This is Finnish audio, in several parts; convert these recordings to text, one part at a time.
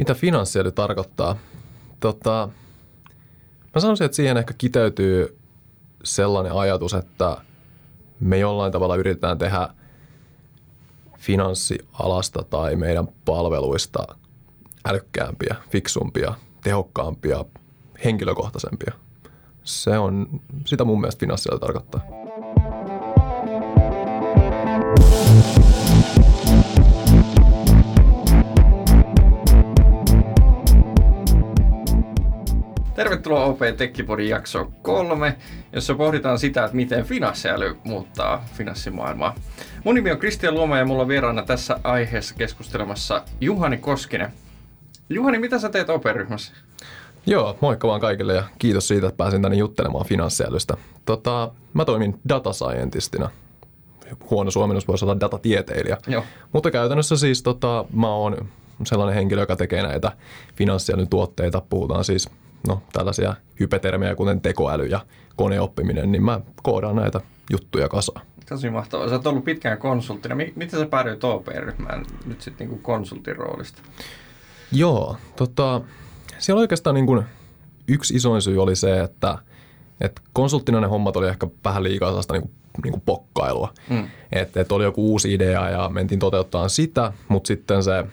Mitä finanssiaali tarkoittaa? Tota, mä sanoisin, että siihen ehkä kiteytyy sellainen ajatus, että me jollain tavalla yritetään tehdä finanssialasta tai meidän palveluista älykkäämpiä, fiksumpia, tehokkaampia, henkilökohtaisempia. Se on, sitä mun mielestä finanssiaali tarkoittaa. Tervetuloa OP Tekkipodin jakso kolme, jossa pohditaan sitä, että miten finanssiäly muuttaa finanssimaailmaa. Mun nimi on Kristian Luoma ja mulla on vieraana tässä aiheessa keskustelemassa Juhani Koskinen. Juhani, mitä sä teet OP-ryhmässä? Joo, moikka vaan kaikille ja kiitos siitä, että pääsin tänne juttelemaan finanssiälystä. Tota, mä toimin data scientistina. Huono suomennus voisi olla datatieteilijä. Joo. Mutta käytännössä siis tota, mä oon sellainen henkilö, joka tekee näitä finanssiälyn tuotteita. Puhutaan siis no, tällaisia hypetermejä, kuten tekoäly ja koneoppiminen, niin mä koodaan näitä juttuja kasaan. Tosi mahtavaa. Sä oot ollut pitkään konsulttina. Mi- Miten sä päädyit OP-ryhmään nyt sitten niinku konsultin roolista? Joo, tota, siellä oikeastaan niin kuin yksi isoin syy oli se, että, että konsulttina ne hommat oli ehkä vähän liikaa sellaista niin kuin, niin kuin pokkailua. Mm. Että et oli joku uusi idea ja mentiin toteuttaa sitä, mutta sitten se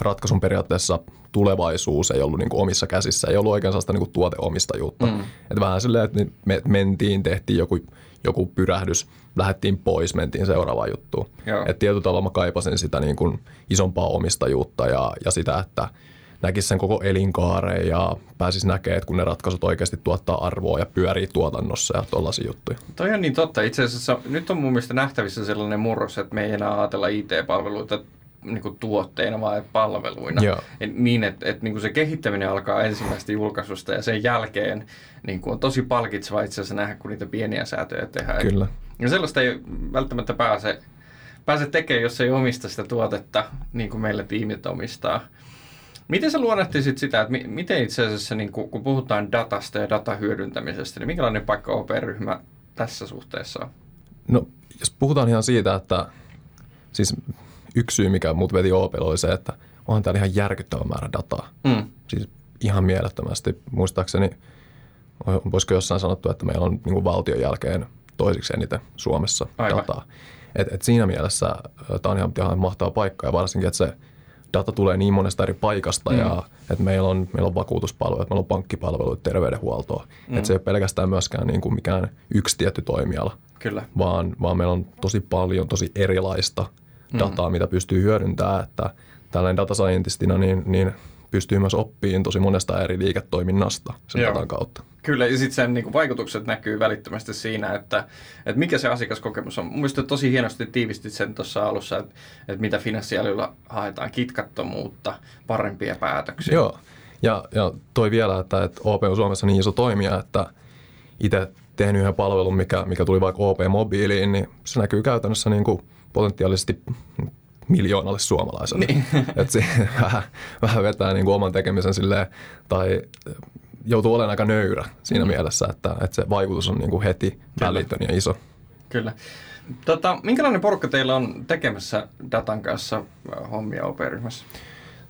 ratkaisun periaatteessa tulevaisuus ei ollut niin kuin omissa käsissä, ei ollut oikein sellaista niin kuin tuoteomistajuutta. Mm. Että vähän silleen, että me mentiin, tehtiin joku, joku pyrähdys, lähdettiin pois, mentiin seuraavaan juttuun. Että tietyllä tavalla mä kaipasin sitä niin kuin isompaa omistajuutta ja, ja sitä, että näkisi sen koko elinkaareen ja pääsisi näkemään, että kun ne ratkaisut oikeasti tuottaa arvoa ja pyörii tuotannossa ja tollaisia juttuja. Toi on niin totta. Itse asiassa nyt on mun mielestä nähtävissä sellainen murros, että me ei enää ajatella IT-palveluita niin kuin tuotteina vai palveluina. Joo. Niin, että, että niin kuin se kehittäminen alkaa ensimmäistä julkaisusta ja sen jälkeen niin kuin on tosi palkitseva itse asiassa nähdä, kun niitä pieniä säätöjä tehdään. Kyllä. Ja sellaista ei välttämättä pääse, pääse tekemään, jos ei omista sitä tuotetta, niin kuin meillä tiimit omistaa. Miten sä luonnehtisit sitä, että miten itse asiassa, niin kun, kun puhutaan datasta ja datahyödyntämisestä, niin minkälainen paikka OP-ryhmä tässä suhteessa on? No, jos puhutaan ihan siitä, että siis yksi syy, mikä mut veti OP oli se, että onhan täällä ihan järkyttävä määrä dataa. Mm. Siis ihan mielettömästi. Muistaakseni, voisiko jossain sanottu, että meillä on niin valtion jälkeen toisiksi eniten Suomessa Aivan. dataa. Et, et siinä mielessä tämä on ihan, ihan mahtava paikka ja varsinkin, että se data tulee niin monesta eri paikasta mm. ja että meillä on, meillä on vakuutuspalvelut, meillä on pankkipalveluita, terveydenhuoltoa. Mm. Että se ei ole pelkästään myöskään niin kuin mikään yksi tietty toimiala, Kyllä. Vaan, vaan meillä on tosi paljon tosi erilaista dataa, mm. mitä pystyy hyödyntämään, että tällainen data scientistina niin, niin pystyy myös oppimaan tosi monesta eri liiketoiminnasta sen Joo. datan kautta. Kyllä, ja sitten sen niin kuin, vaikutukset näkyy välittömästi siinä, että, että mikä se asiakaskokemus on. Mielestäni tosi hienosti tiivistit sen tuossa alussa, että, että mitä finanssiälyllä haetaan kitkattomuutta, parempia päätöksiä. Joo, ja, ja toi vielä, että, että OP on Suomessa niin iso toimija, että itse tehnyt yhden palvelun, mikä, mikä tuli vaikka OP-mobiiliin, niin se näkyy käytännössä niin kuin potentiaalisesti miljoonalle suomalaiselle. Niin. Että se vähän, vähän vetää niin kuin oman tekemisen silleen, tai joutuu olemaan aika nöyrä siinä mm. mielessä, että, että se vaikutus on niin kuin heti Kyllä. välitön ja iso. Kyllä. Tota, minkälainen porukka teillä on tekemässä datan kanssa hommia OP-ryhmässä?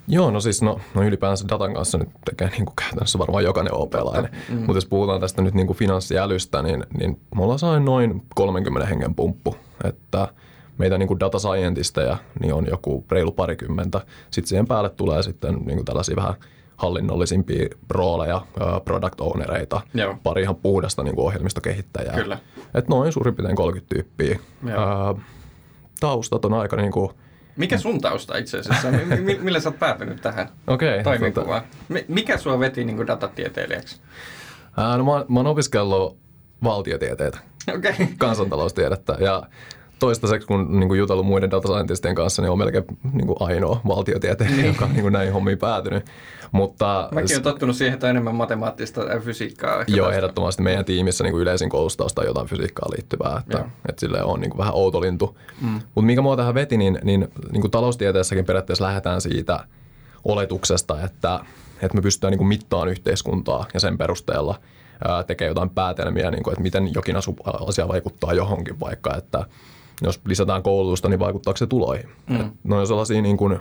Joo, no siis no, no ylipäänsä datan kanssa nyt tekee niin kuin käytännössä varmaan jokainen OP-lainen. Mm. Mutta jos puhutaan tästä nyt niin kuin finanssiälystä, niin, niin me ollaan sain noin 30 hengen pumppu. Että meitä niin kuin data scientisteja niin on joku reilu parikymmentä. Sitten siihen päälle tulee sitten niin kuin tällaisia vähän hallinnollisimpia rooleja, product ownereita, Joo. pari ihan puhdasta niin kuin ohjelmistokehittäjää. Kyllä. Et noin suurin piirtein 30 tyyppiä. Joo. taustat on aika niin kuin, mikä sun tausta itse asiassa on? Millä sä oot päätynyt tähän okay, toimikuvaan? Tota... Mikä sua veti niin datatieteilijäksi? Ää, no mä, mä oon opiskellut valtiotieteitä, okay. kansantaloustiedettä ja toistaiseksi, kun niin kuin jutellut muiden data scientistien kanssa, niin on melkein niin kuin ainoa valtiotieteilijä, niin. joka on niin kuin näihin hommiin päätynyt. Mutta, Mäkin olen tottunut siihen, että on enemmän matemaattista ja fysiikkaa. Joo, tästä. ehdottomasti meidän tiimissä niin kuin yleisin koulustausta on jotain fysiikkaa liittyvää, että, että sille on niin kuin vähän outolintu. Mm. Mutta mikä mua tähän veti, niin, niin, niin kuin taloustieteessäkin periaatteessa lähdetään siitä oletuksesta, että, että me pystytään niin kuin mittaan yhteiskuntaa ja sen perusteella tekee jotain päätelmiä, niin kuin, että miten jokin asia vaikuttaa johonkin vaikka, että jos lisätään koulutusta, niin vaikuttaako se tuloihin? Mm. ne on sellaisia niin kuin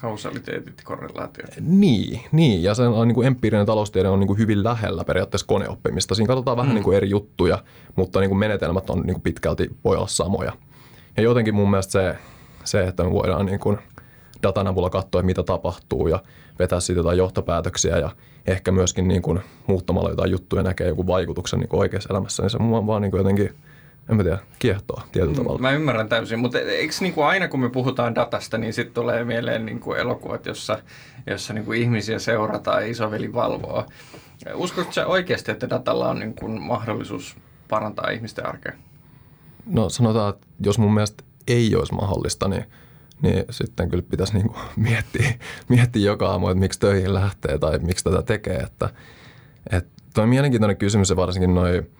Kausaliteetit, korrelaatiot. Niin, niin, ja se on niin kuin empiirinen taloustiede on niin kuin hyvin lähellä periaatteessa koneoppimista. Siinä katsotaan vähän mm. niin kuin eri juttuja, mutta niin kuin menetelmät on niin kuin pitkälti voi olla samoja. Ja jotenkin mun mielestä se, se että me voidaan niin kuin datan avulla katsoa, mitä tapahtuu ja vetää siitä jotain johtopäätöksiä ja ehkä myöskin niin kuin muuttamalla jotain juttuja näkee joku vaikutuksen niin kuin oikeassa elämässä, niin se on vaan niin kuin jotenkin – en mä tiedä, kiehtoa tietyllä mm, tavalla. Mä ymmärrän täysin, mutta eikö niin kuin aina kun me puhutaan datasta, niin sitten tulee mieleen niin kuin elokuvat, jossa, jossa niin kuin ihmisiä seurataan ja isoveli valvoo. Uskotko sä oikeasti, että datalla on niin kuin mahdollisuus parantaa ihmisten arkea? No sanotaan, että jos mun mielestä ei olisi mahdollista, niin, niin sitten kyllä pitäisi niin kuin miettiä, miettiä joka aamu, että miksi töihin lähtee tai miksi tätä tekee. Että, että toi on mielenkiintoinen kysymys ja varsinkin noin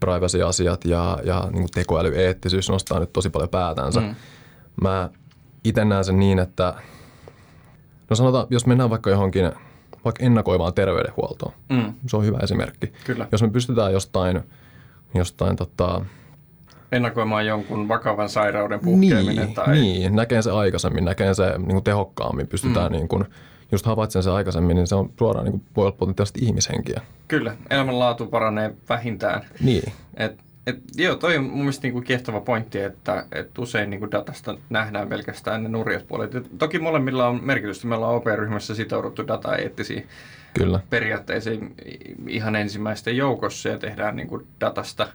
privacy-asiat ja, ja niin kuin tekoälyeettisyys nostaa nyt tosi paljon päätänsä. Mm. Mä itse näen sen niin, että no sanotaan, jos mennään vaikka johonkin vaikka ennakoivaan terveydenhuoltoon, mm. se on hyvä esimerkki. Kyllä. Jos me pystytään jostain, jostain tota, ennakoimaan jonkun vakavan sairauden puhkeaminen. Niin, tai... niin näkee se aikaisemmin, näkee se niin kuin tehokkaammin, pystytään mm. niin kuin, just havaitsen se aikaisemmin, niin se on suoraan niin kuin, voi olla potentiaalisesti ihmishenkiä. Kyllä, elämänlaatu paranee vähintään. Niin. Et, et, joo, toi on mun mielestä niin kuin kiehtova pointti, että et usein niin kuin datasta nähdään pelkästään ne nurjat puolet. Et toki molemmilla on merkitystä. Me ollaan OP-ryhmässä sitouduttu data-eettisiin Kyllä. periaatteisiin ihan ensimmäisten joukossa ja tehdään niin kuin datasta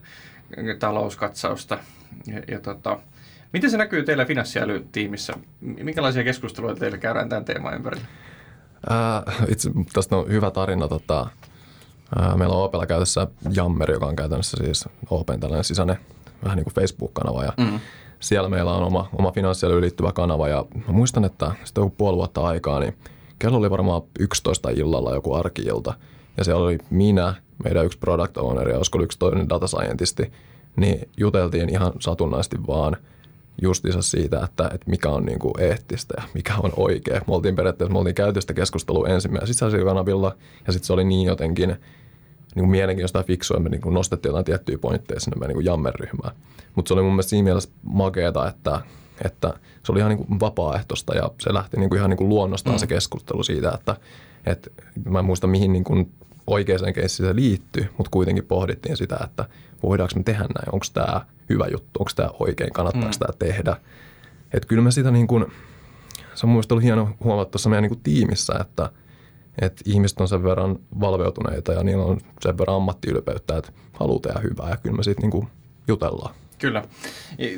talouskatsausta. Ja, ja tota, miten se näkyy teillä finanssiälytiimissä? Minkälaisia keskusteluja teillä käydään tämän teeman ympärillä? Äh, itse, tästä on hyvä tarina. Tota, äh, meillä on Opella käytössä Jammer, joka on käytännössä siis Open tällainen sisäinen vähän niin kuin Facebook-kanava. Ja mm. Siellä meillä on oma, oma finanssialyyn liittyvä kanava. Ja mä muistan, että sitten joku puoli vuotta aikaa, niin kello oli varmaan 11 illalla joku arkiilta. Ja siellä oli minä, meidän yksi product owner ja olisiko yksi toinen data scientisti. Niin juteltiin ihan satunnaisesti vaan – justiinsa siitä, että, että mikä on niin kuin eettistä ja mikä on oikea. Me oltiin periaatteessa, me oltiin käytöstä keskustelua ensimmäisellä kanavilla ja sitten se oli niin jotenkin niin kuin mielenkiintoista ja fiksua, me niin kuin nostettiin jotain tiettyjä pointteja sinne meidän niin jammerryhmään. Mutta se oli mun mielestä siinä mielessä makeeta, että, että se oli ihan niin kuin vapaaehtoista ja se lähti niin kuin ihan niin kuin luonnostaan mm. se keskustelu siitä, että, että mä en muista mihin niin kuin oikeaan keissiin se liittyy, mutta kuitenkin pohdittiin sitä, että voidaanko me tehdä näin, onko tämä hyvä juttu, onko tämä oikein, kannattaako mm. tämä tehdä. Että kyllä me sitä niin kuin, se on mun ollut hieno huomata tuossa meidän niin kuin tiimissä, että, että ihmiset on sen verran valveutuneita ja niillä on sen verran ammattiylpeyttä, että haluaa tehdä hyvää ja kyllä me siitä niin kuin jutellaan. Kyllä.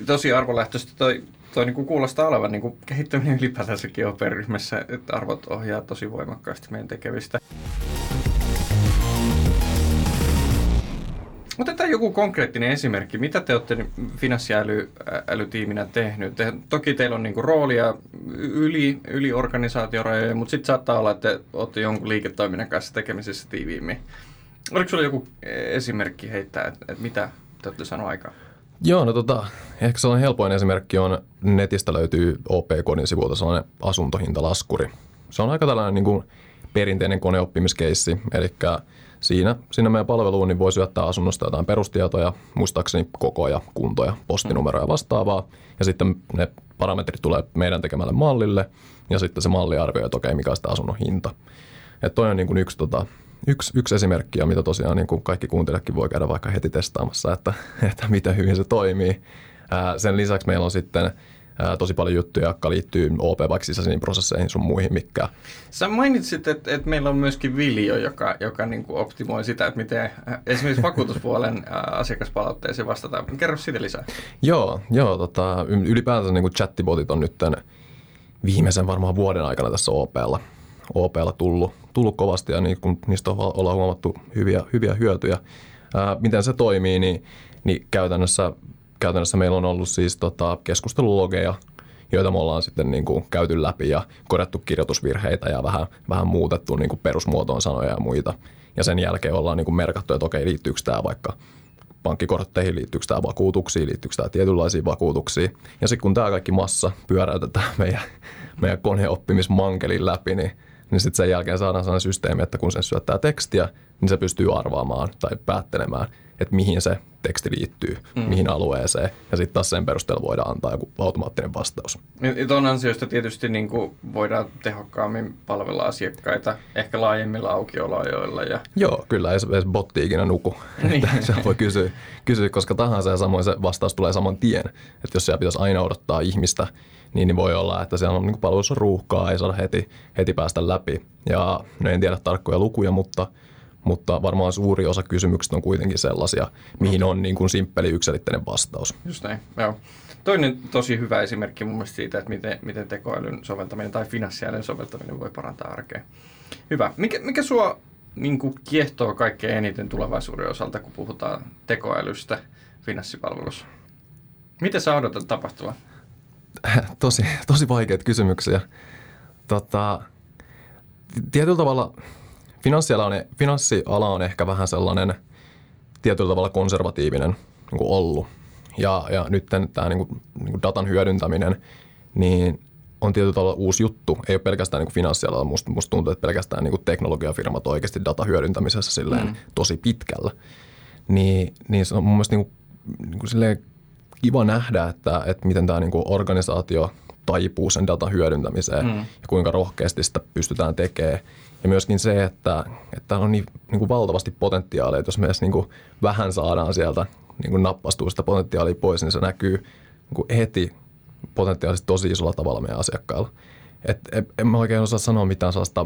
Tosi arvolähtöistä toi, toi niin kuin kuulostaa olevan niin kuin kehittäminen ylipäätänsäkin ryhmässä, että arvot ohjaa tosi voimakkaasti meidän tekevistä. Otetaan joku konkreettinen esimerkki. Mitä te olette finanssiälytiiminä tehnyt? Te, toki teillä on niinku roolia yli, yli organisaatiorajoja, mutta sitten saattaa olla, että olette jonkun liiketoiminnan kanssa tekemisissä tiiviimmin. Oliko sinulla joku esimerkki heittää, että, että mitä te olette sanoa aikaa? Joo, no tota, ehkä sellainen helpoin esimerkki on, netistä löytyy OP-kodin sivuilta sellainen asuntohintalaskuri. Se on aika tällainen niin kuin perinteinen koneoppimiskeissi, eli siinä, siinä meidän palveluun niin voi syöttää asunnosta jotain perustietoja, muistaakseni kokoja, kuntoja, postinumeroja vastaavaa. Ja sitten ne parametrit tulee meidän tekemälle mallille ja sitten se malli arvioi, että okei, mikä on sitä asunnon hinta. Että toi on niin kuin yksi, tota, yksi, yksi esimerkki, ja mitä tosiaan niin kuin kaikki kuuntelijatkin voi käydä vaikka heti testaamassa, että, että miten hyvin se toimii. Ää, sen lisäksi meillä on sitten ää, tosi paljon juttuja, jotka liittyy OP vaikka sisäisiin prosesseihin sun muihin, mikä. Sä mainitsit, että, että meillä on myöskin Viljo, joka, joka niin kuin optimoi sitä, että miten esimerkiksi vakuutuspuolen asiakaspalautteeseen vastataan. Kerro siitä lisää. Joo, joo tota, ylipäätänsä niin kuin chattibotit on nyt viimeisen varmaan vuoden aikana tässä OPlla, OPlla tullut, tullut kovasti ja niin kun niistä on, ollaan huomattu hyviä, hyviä hyötyjä. Ää, miten se toimii, niin, niin käytännössä käytännössä meillä on ollut siis tota, keskustelulogeja, joita me ollaan sitten niin kuin käyty läpi ja korjattu kirjoitusvirheitä ja vähän, vähän muutettu niin kuin perusmuotoon sanoja ja muita. Ja sen jälkeen ollaan niin kuin merkattu, että okei, liittyykö tämä vaikka pankkikortteihin, liittyykö tämä vakuutuksiin, liittyykö tämä tietynlaisiin vakuutuksiin. Ja sitten kun tämä kaikki massa pyöräytetään meidän, meidän koneoppimismankelin läpi, niin, niin sitten sen jälkeen saadaan sellainen systeemi, että kun se syöttää tekstiä, niin se pystyy arvaamaan tai päättelemään, että mihin se teksti liittyy, mm. mihin alueeseen, ja sitten taas sen perusteella voidaan antaa joku automaattinen vastaus. Ja tuon ansiosta tietysti niin kuin voidaan tehokkaammin palvella asiakkaita, ehkä laajemmilla aukioloajoilla. Ja... Joo, kyllä, ei se, ei se botti ikinä nuku. Niin. se voi kysyä, kysyä koska tahansa, ja samoin se vastaus tulee saman tien. Että jos siellä pitäisi aina odottaa ihmistä, niin, niin voi olla, että siellä on niin palvelussa ruuhkaa, ei saada heti, heti päästä läpi. Ja no en tiedä tarkkoja lukuja, mutta, mutta varmaan suuri osa kysymyksistä on kuitenkin sellaisia, mihin on niin kuin simppeli yksilitteinen vastaus. Just näin, joo. Toinen tosi hyvä esimerkki mun mielestä siitä, että miten, miten tekoälyn soveltaminen tai finanssiälyn soveltaminen voi parantaa arkea. Hyvä. Mikä, mikä sua niin kuin kiehtoo kaikkein eniten tulevaisuuden osalta, kun puhutaan tekoälystä finanssipalvelussa? Mitä sä odotat tapahtua? tosi, tosi vaikeita kysymyksiä. Tota, tietyllä tavalla finanssiala on, finanssiala on ehkä vähän sellainen tietyllä tavalla konservatiivinen niin kuin ollut. Ja, ja nyt tämä niin kuin, niin kuin datan hyödyntäminen, niin on tietyllä tavalla uusi juttu. Ei ole pelkästään niin finanssialalla. Musta, musta tuntuu, että pelkästään niin kuin teknologiafirmat oikeasti hyödyntämisessä silleen mm. tosi pitkällä. Niin, niin se on mun mielestä niin kuin, niin kuin silleen kiva nähdä, että, että miten tämä niin kuin organisaatio taipuu sen datan hyödyntämiseen mm. ja kuinka rohkeasti sitä pystytään tekemään. Ja myöskin se, että, että on niin, niin kuin valtavasti potentiaalia, että jos me edes niin kuin vähän saadaan sieltä niin kuin nappastua sitä potentiaalia pois, niin se näkyy niin kuin heti potentiaalisesti tosi isolla tavalla meidän asiakkailla. Et, et, en mä oikein osaa sanoa mitään sellaista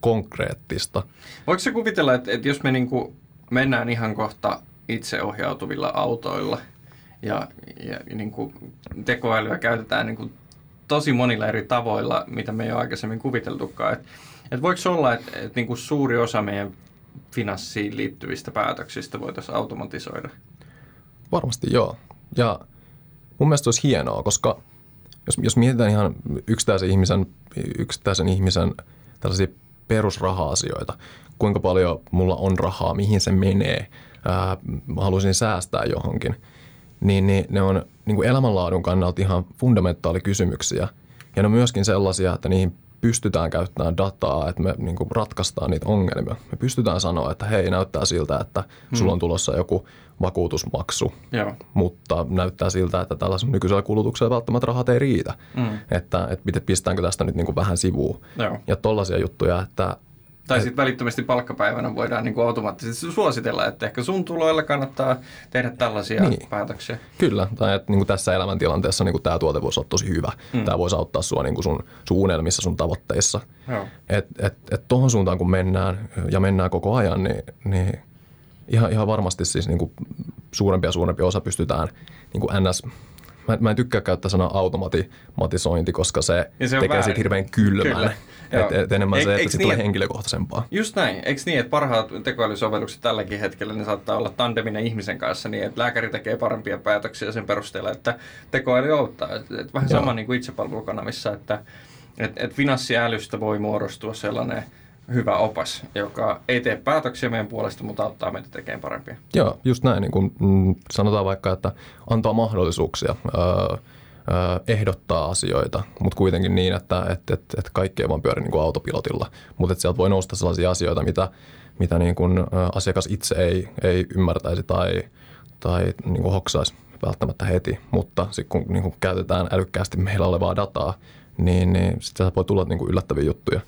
konkreettista. Voiko se kuvitella, että, että jos me niin kuin mennään ihan kohta itseohjautuvilla autoilla – ja, ja niin kuin tekoälyä käytetään niin kuin tosi monilla eri tavoilla, mitä me ei ole aikaisemmin kuviteltukaan. Et, et voiko se olla, että et niin kuin suuri osa meidän finanssiin liittyvistä päätöksistä voitaisiin automatisoida? Varmasti joo. Ja mun mielestä olisi hienoa, koska jos, jos mietitään ihan yksittäisen ihmisen, yksittäisen ihmisen tällaisia perusraha-asioita, kuinka paljon mulla on rahaa, mihin se menee, ää, mä haluaisin säästää johonkin – niin, niin ne on niin kuin elämänlaadun kannalta ihan kysymyksiä. Ja ne on myöskin sellaisia, että niihin pystytään käyttämään dataa, että me niin kuin ratkaistaan niitä ongelmia. Me pystytään sanoa, että hei, näyttää siltä, että mm. sulla on tulossa joku vakuutusmaksu, Joo. mutta näyttää siltä, että tällaisella nykyisellä kulutuksella välttämättä rahat ei riitä. Mm. Että, että pistäänkö tästä nyt niin kuin vähän sivuun. Joo. Ja tollaisia juttuja, että tai sitten välittömästi palkkapäivänä voidaan niin kuin automaattisesti suositella, että ehkä sun tuloilla kannattaa tehdä tällaisia niin. päätöksiä. Kyllä, tai että niin kuin tässä elämäntilanteessa niin kuin tämä tuote voisi olla tosi hyvä. Mm. Tämä voisi auttaa sinua niin kuin sun, sun unelmissa, sun tavoitteissa. Että et, et tuohon suuntaan kun mennään ja mennään koko ajan, niin, niin ihan, ihan varmasti siis niin kuin suurempi ja suurempi osa pystytään niin kuin ns mä, mä en tykkää käyttää sanaa automatisointi, koska se, se tekee siitä hirveän kylmän. Et, et enemmän e, se, että se niin, tulee henkilökohtaisempaa. Just näin. Eikö niin, että parhaat tekoälysovellukset tälläkin hetkellä ne saattaa olla tandemina ihmisen kanssa niin, että lääkäri tekee parempia päätöksiä sen perusteella, että tekoäly auttaa. Et, et vähän Joo. sama niin kuin itsepalvelukanavissa, että et, et finanssiälystä voi muodostua sellainen – hyvä opas, joka ei tee päätöksiä meidän puolesta, mutta auttaa meitä tekemään parempia. Joo, just näin. Niin kuin, mm, sanotaan vaikka, että antaa mahdollisuuksia öö, ehdottaa asioita, mutta kuitenkin niin, että et, et, et kaikki ei vaan pyöri niin kuin autopilotilla. Mutta sieltä voi nousta sellaisia asioita, mitä, mitä niin kuin, asiakas itse ei, ei ymmärtäisi tai, tai niin kuin hoksaisi välttämättä heti. Mutta sitten kun niin kuin käytetään älykkäästi meillä olevaa dataa, niin, niin sitten voi tulla niin kuin yllättäviä juttuja.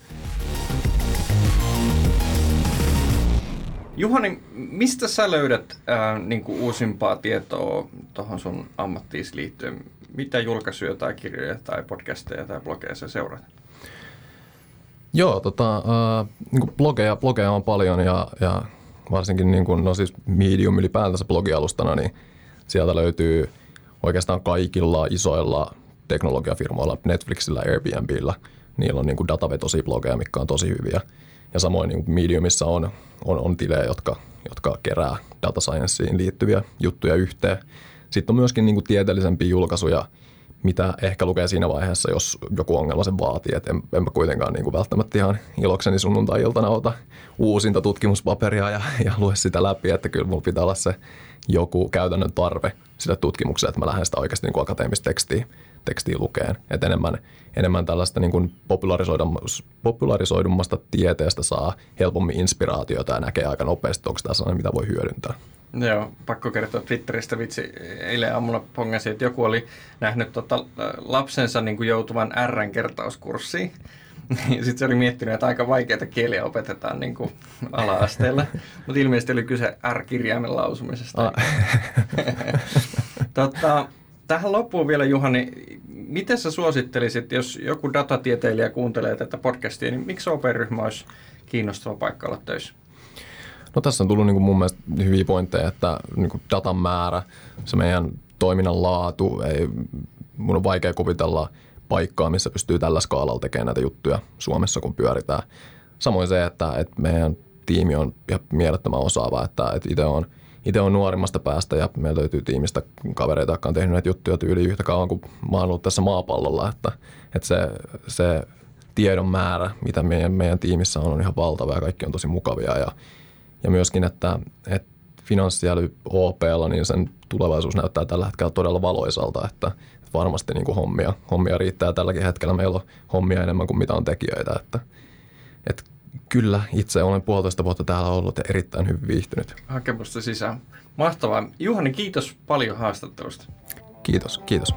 Juhani, mistä sä löydät ää, niin kuin uusimpaa tietoa tuohon sun ammattiin liittyen? Mitä julkaisuja tai kirjoja tai podcasteja tai blogeja sä seuraat? Joo, tota, äh, niin blogeja, blogeja on paljon ja, ja varsinkin niin kuin, no siis Medium ylipäätänsä blogialustana, niin sieltä löytyy oikeastaan kaikilla isoilla teknologiafirmoilla, Netflixillä, Airbnbillä, niillä on niin kuin datavetosia blogeja, mitkä on tosi hyviä. Ja samoin niin Mediumissa on, on, on tilejä, jotka, jotka kerää data scienceen liittyviä juttuja yhteen. Sitten on myöskin niin kuin tieteellisempiä julkaisuja, mitä ehkä lukee siinä vaiheessa, jos joku ongelma sen vaatii. Et en, enpä kuitenkaan niin kuin välttämättä ihan ilokseni sunnuntai-iltana ota uusinta tutkimuspaperia ja, ja lue sitä läpi, että kyllä mulla pitää olla se joku käytännön tarve sille tutkimukselle, että mä lähden sitä oikeasti niin akateemista tekstiä tekstiä lukeen. Et enemmän, enemmän tällaista niin kuin popularisoidummasta tieteestä saa helpommin inspiraatiota ja näkee aika nopeasti, onko tämä sellainen, mitä voi hyödyntää. Joo, pakko kertoa Twitteristä vitsi. Eilen aamulla pongasin, että joku oli nähnyt tota, lapsensa niin kuin joutuvan R kertauskurssiin. Sitten se oli miettinyt, että aika vaikeita kieliä opetetaan niin kuin ala-asteella, mutta ilmeisesti oli kyse R-kirjaimen lausumisesta. Ah. tota, tähän loppuun vielä Juhani, miten sä suosittelisit, jos joku datatieteilijä kuuntelee tätä podcastia, niin miksi OP-ryhmä olisi kiinnostava paikka olla töissä? No tässä on tullut niin kuin mun mielestä hyviä pointteja, että niin kuin datan määrä, se meidän toiminnan laatu, ei, mun on vaikea kuvitella paikkaa, missä pystyy tällä skaalalla tekemään näitä juttuja Suomessa, kun pyöritään. Samoin se, että, että meidän tiimi on ihan mielettömän osaava, että, että itse on, itse on nuorimmasta päästä ja meillä löytyy tiimistä kavereita, jotka on tehnyt näitä juttuja tyyli yhtä kauan kuin mä oon ollut tässä maapallolla, että, että se, se tiedon määrä, mitä meidän, meidän tiimissä on, on ihan valtava ja kaikki on tosi mukavia ja, ja myöskin, että, että finanssiäly OPlla, niin sen tulevaisuus näyttää tällä hetkellä todella valoisalta, että varmasti niin kuin hommia, hommia riittää tälläkin hetkellä. Meillä on hommia enemmän kuin mitä on tekijöitä, että, että kyllä itse olen puolitoista vuotta täällä ollut ja erittäin hyvin viihtynyt. Hakemusta sisään. Mahtavaa. Juhani, kiitos paljon haastattelusta. Kiitos, kiitos.